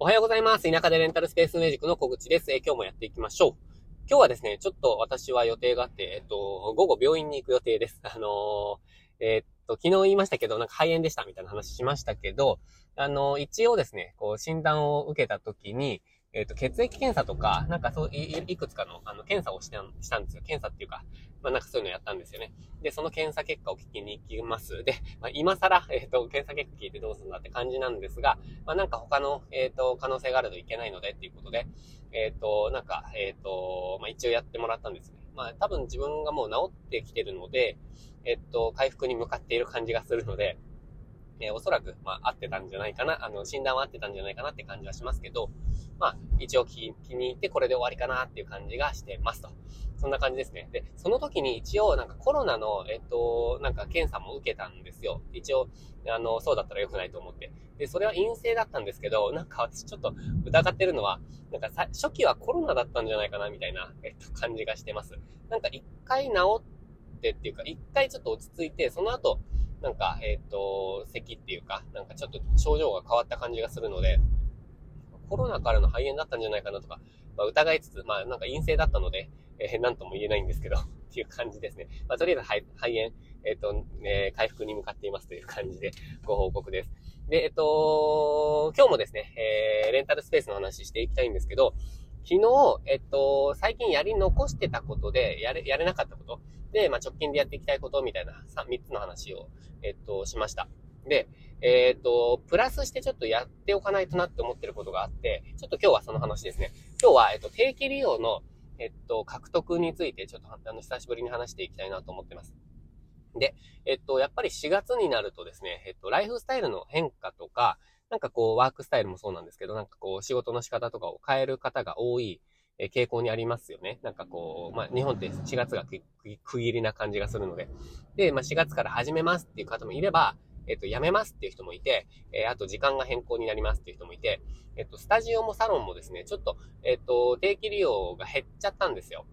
おはようございます。田舎でレンタルスペースミュージックの小口です。今日もやっていきましょう。今日はですね、ちょっと私は予定があって、えっと、午後病院に行く予定です。あのーえっと、昨日言いましたけど、なんか肺炎でしたみたいな話しましたけど、あの一応ですね、こう、診断を受けた時に、えーっと、血液検査とか、なんかそうい、いくつかの、あの、検査をしたしたんですよ。検査っていうか、まあなんかそういうのやったんですよね。で、その検査結果を聞きに行きます。で、まあ今更、えーっと、検査結果聞いてどうするんだって感じなんですが、まあなんか他の、えーっと、可能性があるといけないのでっていうことで、えっ、と、なんか、えっ、と、まあ、一応やってもらったんですね。まあ、多分自分がもう治ってきてるので、えっ、と、回復に向かっている感じがするので、えーおそらく、まあ、合ってたんじゃないかな、あの、診断は合ってたんじゃないかなって感じはしますけど、まあ、一応気気に入ってこれで終わりかなっていう感じがしてますと。そんな感じですね。で、その時に一応、なんかコロナの、えっ、と、なんか検査も受けたんですよ。一応、あの、そうだったら良くないと思って。で、それは陰性だったんですけど、なんか私ちょっと疑ってるのは、なんかさ、初期はコロナだったんじゃないかなみたいな、えっと、感じがしてます。なんか一回治ってっていうか、一回ちょっと落ち着いて、その後、なんか、えっと、咳っていうか、なんかちょっと症状が変わった感じがするので、コロナからの肺炎だったんじゃないかなとか、まあ、疑いつつ、まあなんか陰性だったので、えー、なんとも言えないんですけど、っていう感じですね。まあとりあえず肺肺炎、えっ、と、えー回復に向かっていますという感じでご報告です。で、えっ、と、今日もですね、えーレンタルスペースの話していきたいんですけど、昨日、えっと、最近やり残してたことで、やれ、やれなかったこと、で、まあ、直近でやっていきたいことみたいな3、三つの話を、えっと、しました。で、えっと、プラスしてちょっとやっておかないとなって思ってることがあって、ちょっと今日はその話ですね。今日は、えっと、定期利用の、えっと、獲得について、ちょっと、あの、久しぶりに話していきたいなと思ってます。で、えっと、やっぱり4月になるとですね、えっと、ライフスタイルの変化とか、なんかこう、ワークスタイルもそうなんですけど、なんかこう、仕事の仕方とかを変える方が多い、え傾向にありますよね。なんかこう、まあ、日本って4月が区切りな感じがするので。で、まあ、4月から始めますっていう方もいれば、えっと、辞めますっていう人もいて、えーあと時間が変更になりますっていう人もいて、えっと、スタジオもサロンもですね、ちょっと、えっと、定期利用が減っちゃったんですよ。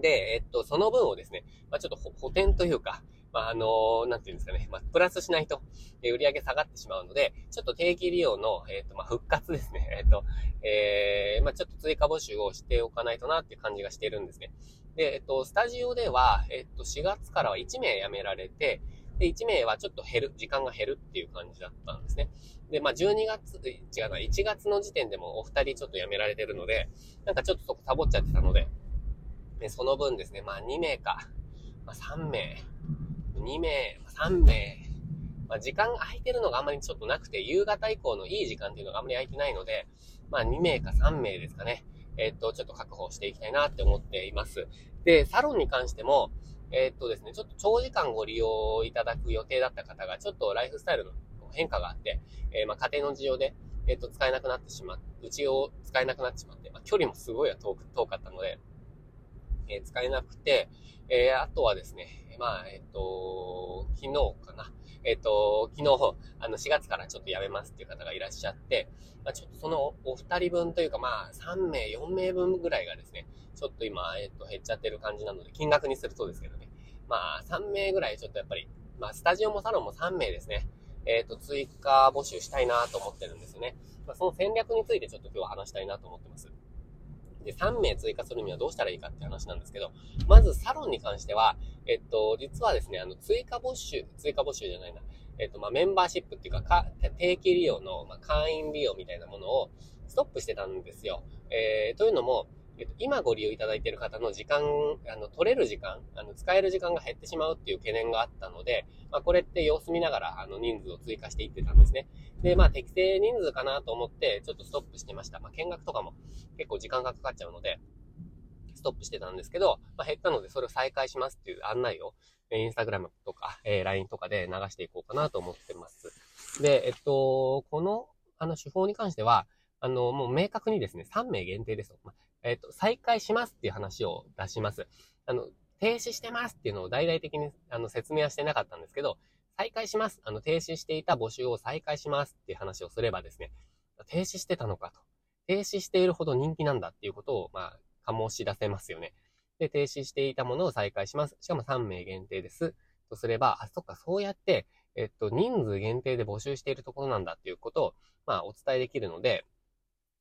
で、えっと、その分をですね、まあ、ちょっと補填というか、まあ、あのなんていうんですかね、まあ、プラスしないと、え売上下がってしまうので、ちょっと定期利用の、えっと、まあ、復活ですね。えっと、えー、まあ、ちょっと追加募集をしておかないとなっていう感じがしているんですね。で、えっと、スタジオでは、えっと、4月からは1名辞められて、で、1名はちょっと減る、時間が減るっていう感じだったんですね。で、まあ、12月、違うな、1月の時点でもお二人ちょっと辞められてるので、なんかちょっとそこサボっちゃってたので、でその分ですね、まあ、2名か、まあ、3名、2名、3名、まあ、時間が空いてるのがあんまりちょっとなくて、夕方以降のいい時間っていうのがあんまり空いてないので、まあ、2名か3名ですかね。えっと、ちょっと確保していきたいなって思っています。で、サロンに関しても、えっとですね、ちょっと長時間ご利用いただく予定だった方が、ちょっとライフスタイルの変化があって、えーまあ、家庭の事情で、えっと、使えなくなってしまう、うちを使えなくなってしまって、まあ、距離もすごい遠く、遠かったので、えー使えなくて、えーあとはですね、まあ、えっ、と、昨日かな。えっ、と、昨日、あの、4月からちょっと辞めますっていう方がいらっしゃって、まあ、ちょっとそのお二人分というか、まあ、3名、4名分ぐらいがですね、ちょっと今、えっ、と、減っちゃってる感じなので、金額にするとですけどね。まあ、3名ぐらいちょっとやっぱり、まあ、スタジオもサロンも3名ですね。えっ、と、追加募集したいなと思ってるんですよね。まあ、その戦略についてちょっと今日は話したいなと思ってます。で、3名追加するにはどうしたらいいかって話なんですけど、まずサロンに関しては、えっと、実はですね、あの、追加募集、追加募集じゃないな、えっと、まあ、メンバーシップっていうか、か定期利用の、まあ、会員利用みたいなものをストップしてたんですよ。えー、というのも、えっと、今ご利用いただいている方の時間、あの、取れる時間、あの、使える時間が減ってしまうっていう懸念があったので、まあ、これって様子見ながら、あの、人数を追加していってたんですね。で、まあ、適正人数かなと思って、ちょっとストップしてました。まあ、見学とかも結構時間がかかっちゃうので、ストップしてたんですけど、まあ、減ったのでそれを再開しますっていう案内を、インスタグラムとか、えー LINE とかで流していこうかなと思ってます。で、えっと、この、あの、手法に関しては、あの、もう明確にですね、3名限定ですと。まあえっと、再開しますっていう話を出します。あの、停止してますっていうのを大々的にあの説明はしてなかったんですけど、再開します。あの、停止していた募集を再開しますっていう話をすればですね、停止してたのかと。停止しているほど人気なんだっていうことを、まあ、醸し出せますよね。で、停止していたものを再開します。しかも3名限定です。とすれば、あ、そっか、そうやって、えっと、人数限定で募集しているところなんだっていうことを、まあ、お伝えできるので、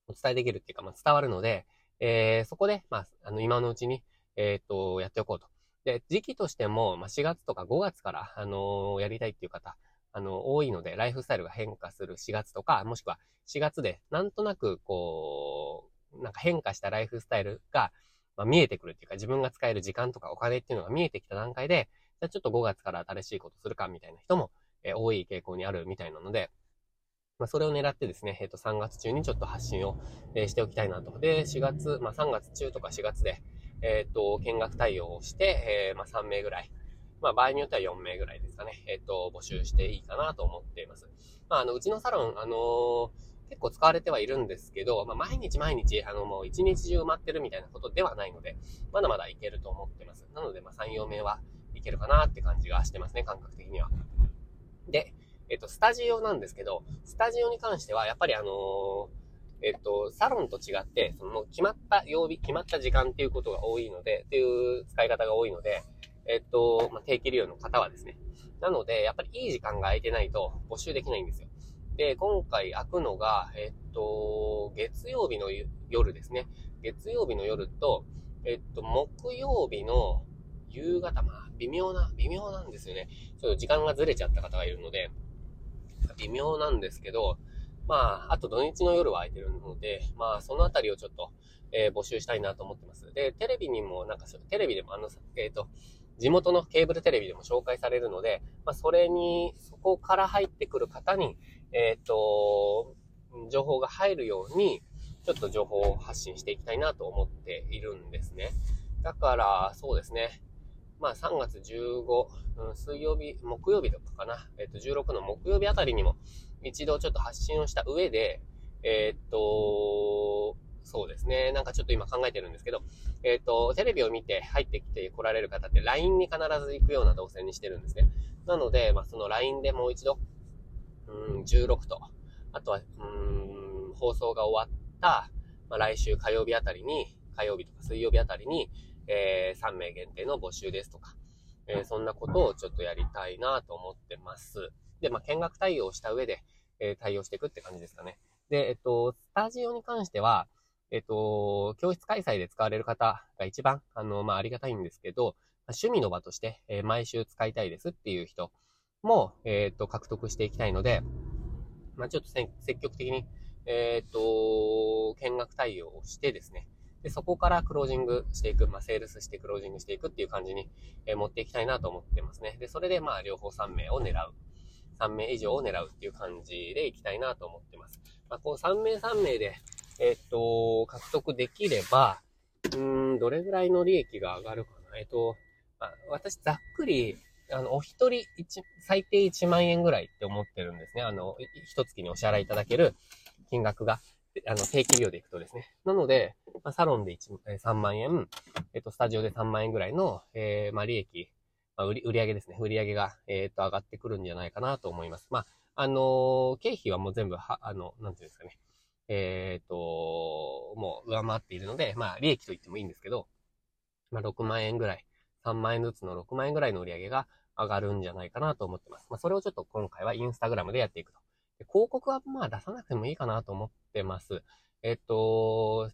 お伝えできるっていうか、まあ、伝わるので、えー、そこで、まあ、あの、今のうちに、えっ、と、やっておこうと。で、時期としても、まあ、4月とか5月から、あのー、やりたいっていう方、あの、多いので、ライフスタイルが変化する4月とか、もしくは4月で、なんとなく、こう、なんか変化したライフスタイルが、まあ、見えてくるっていうか、自分が使える時間とかお金っていうのが見えてきた段階で、じゃあちょっと5月から新しいことするかみたいな人も、えー、多い傾向にあるみたいなので、まあ、それを狙ってですね、えっ、ー、と、3月中にちょっと発信を、えー、しておきたいなと。で、4月、まあ、3月中とか4月で、えっ、ー、と、見学対応をして、えまあ、3名ぐらい、まあ、場合によっては4名ぐらいですかね、えっ、と、募集していいかなと思っています。まあ、あの、うちのサロン、あの結構使われてはいるんですけど、まあ、毎日毎日、あの、もう一日中埋まってるみたいなことではないので、まだまだいけると思ってます。なので、まあ、3、4名はいけるかなって感じがしてますね、感覚的には。で、えっと、スタジオなんですけど、スタジオに関しては、やっぱりあのー、えっと、サロンと違って、その決まった曜日、決まった時間っていうことが多いので、っていう使い方が多いので、えっと、まあ、定期利用の方はですね。なので、やっぱりいい時間が空いてないと募集できないんですよ。で、今回開くのが、えっと、月曜日の夜ですね。月曜日の夜と、えっと、木曜日の夕方、まあ、微妙な、微妙なんですよね。ちょっと時間がずれちゃった方がいるので、微妙なんですけど、まあ、あと土日の夜は空いてるので、まあ、そのあたりをちょっと、えー、募集したいなと思ってます。で、テレビにも、なんかそ、テレビでも、あの、えっ、ー、と、地元のケーブルテレビでも紹介されるので、まあ、それに、そこから入ってくる方に、えっ、ー、と、情報が入るように、ちょっと情報を発信していきたいなと思っているんですね。だから、そうですね。まあ3月15、うん、水曜日、木曜日とかかな、えっ、と16の木曜日あたりにも一度ちょっと発信をした上で、えっ、と、そうですね。なんかちょっと今考えてるんですけど、えっ、と、テレビを見て入ってきて来られる方って LINE に必ず行くような動線にしてるんですね。なので、まあその LINE でもう一度、うん、16と、あとは、うん、放送が終わった、まあ来週火曜日あたりに、火曜日とか水曜日あたりに、えー、3名限定の募集ですとか、えー、そんなことをちょっとやりたいなと思ってます。で、まあ、見学対応した上で、えー、対応していくって感じですかね。で、えっと、スタジオに関しては、えっと、教室開催で使われる方が一番、あの、まあ、ありがたいんですけど、趣味の場として、えー、毎週使いたいですっていう人も、えっと、獲得していきたいので、まあ、ちょっと積極的に、えっと、見学対応をしてですね、で、そこからクロージングしていく、まあ、セールスしてクロージングしていくっていう感じに、えー、持っていきたいなと思ってますね。で、それでまあ、両方3名を狙う。3名以上を狙うっていう感じでいきたいなと思ってます。まあ、こう3名3名で、えー、っと、獲得できれば、うん、どれぐらいの利益が上がるかな。え、っと、まあ、私ざっくり、あの、お一人一、最低1万円ぐらいって思ってるんですね。あの、一月にお支払いいただける金額が。あの、定期利用でいくとですね。なので、まあ、サロンで1、3万円、えっと、スタジオで3万円ぐらいの、えー、まあ、利益、まあ、売り、売上ですね。売り上げが、えっと、上がってくるんじゃないかなと思います。まあ、あの、経費はもう全部、は、あの、なんていうんですかね。えっ、と、もう上回っているので、まあ、利益と言ってもいいんですけど、まあ、6万円ぐらい、3万円ずつの6万円ぐらいの売り上げが上がるんじゃないかなと思ってます。まあ、それをちょっと今回はインスタグラムでやっていくと。広告はまあ出さなくてもいいかなと思ってます。えっと、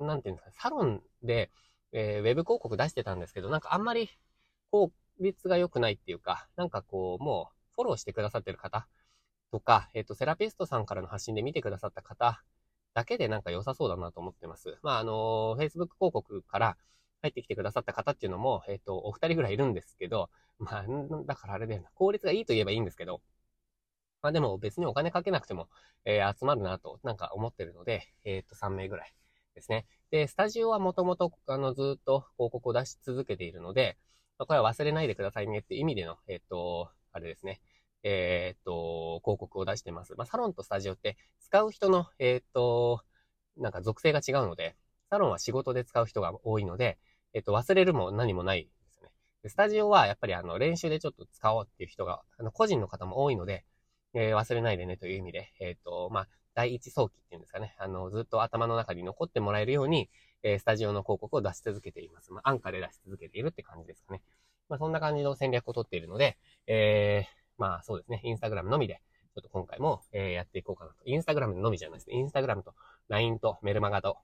なんていうんですか、サロンで、えー、ウェブ広告出してたんですけど、なんかあんまり効率が良くないっていうか、なんかこう、もうフォローしてくださってる方とか、えっと、セラピストさんからの発信で見てくださった方だけでなんか良さそうだなと思ってます。まあ、あの、Facebook 広告から入ってきてくださった方っていうのも、えっと、お二人ぐらいいるんですけど、まあ、だからあれだよな、効率がいいと言えばいいんですけど、まあでも別にお金かけなくても、えー、集まるなとなんか思ってるので、えっ、と3名ぐらいですね。で、スタジオはもともとあのずっと広告を出し続けているので、まあ、これは忘れないでくださいねって意味での、えっ、と、あれですね。えっ、と、広告を出してます。まあサロンとスタジオって使う人の、えっ、と、なんか属性が違うので、サロンは仕事で使う人が多いので、えっ、と、忘れるも何もないですよね。でスタジオはやっぱりあの練習でちょっと使おうっていう人が、あの個人の方も多いので、えー、忘れないでねという意味で、えっ、ー、と、まあ、第一早期っていうんですかね。あの、ずっと頭の中に残ってもらえるように、え、スタジオの広告を出し続けています。まあ、安価で出し続けているって感じですかね。まあ、そんな感じの戦略をとっているので、えー、まあ、そうですね。インスタグラムのみで、ちょっと今回も、え、やっていこうかなと。インスタグラムのみじゃないですね。インスタグラムと LINE とメルマガと、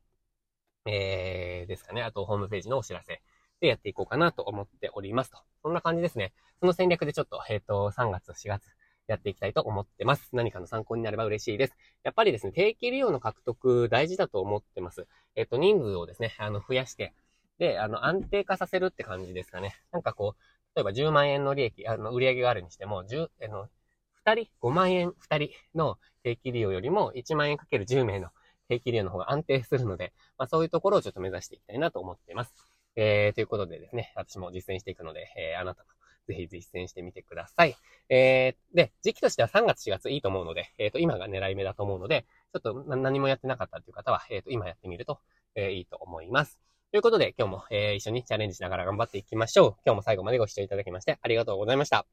えー、ですかね。あと、ホームページのお知らせでやっていこうかなと思っておりますと。そんな感じですね。その戦略でちょっと、えっ、ー、と、3月、4月、やっていきたいと思ってます。何かの参考になれば嬉しいです。やっぱりですね、定期利用の獲得大事だと思ってます。えっ、と、人数をですね、あの、増やして、で、あの、安定化させるって感じですかね。なんかこう、例えば10万円の利益、あの、売り上げがあるにしても、10、あの、2人、5万円2人の定期利用よりも1万円かける10名の定期利用の方が安定するので、まあそういうところをちょっと目指していきたいなと思っています。えー、ということでですね、私も実践していくので、えー、あなたもぜひ実践してみてください。えー、で、時期としては3月4月いいと思うので、えっ、ー、と、今が狙い目だと思うので、ちょっと何もやってなかったという方は、えっ、ー、と、今やってみると、えー、いいと思います。ということで、今日も、えー、一緒にチャレンジしながら頑張っていきましょう。今日も最後までご視聴いただきましてありがとうございました。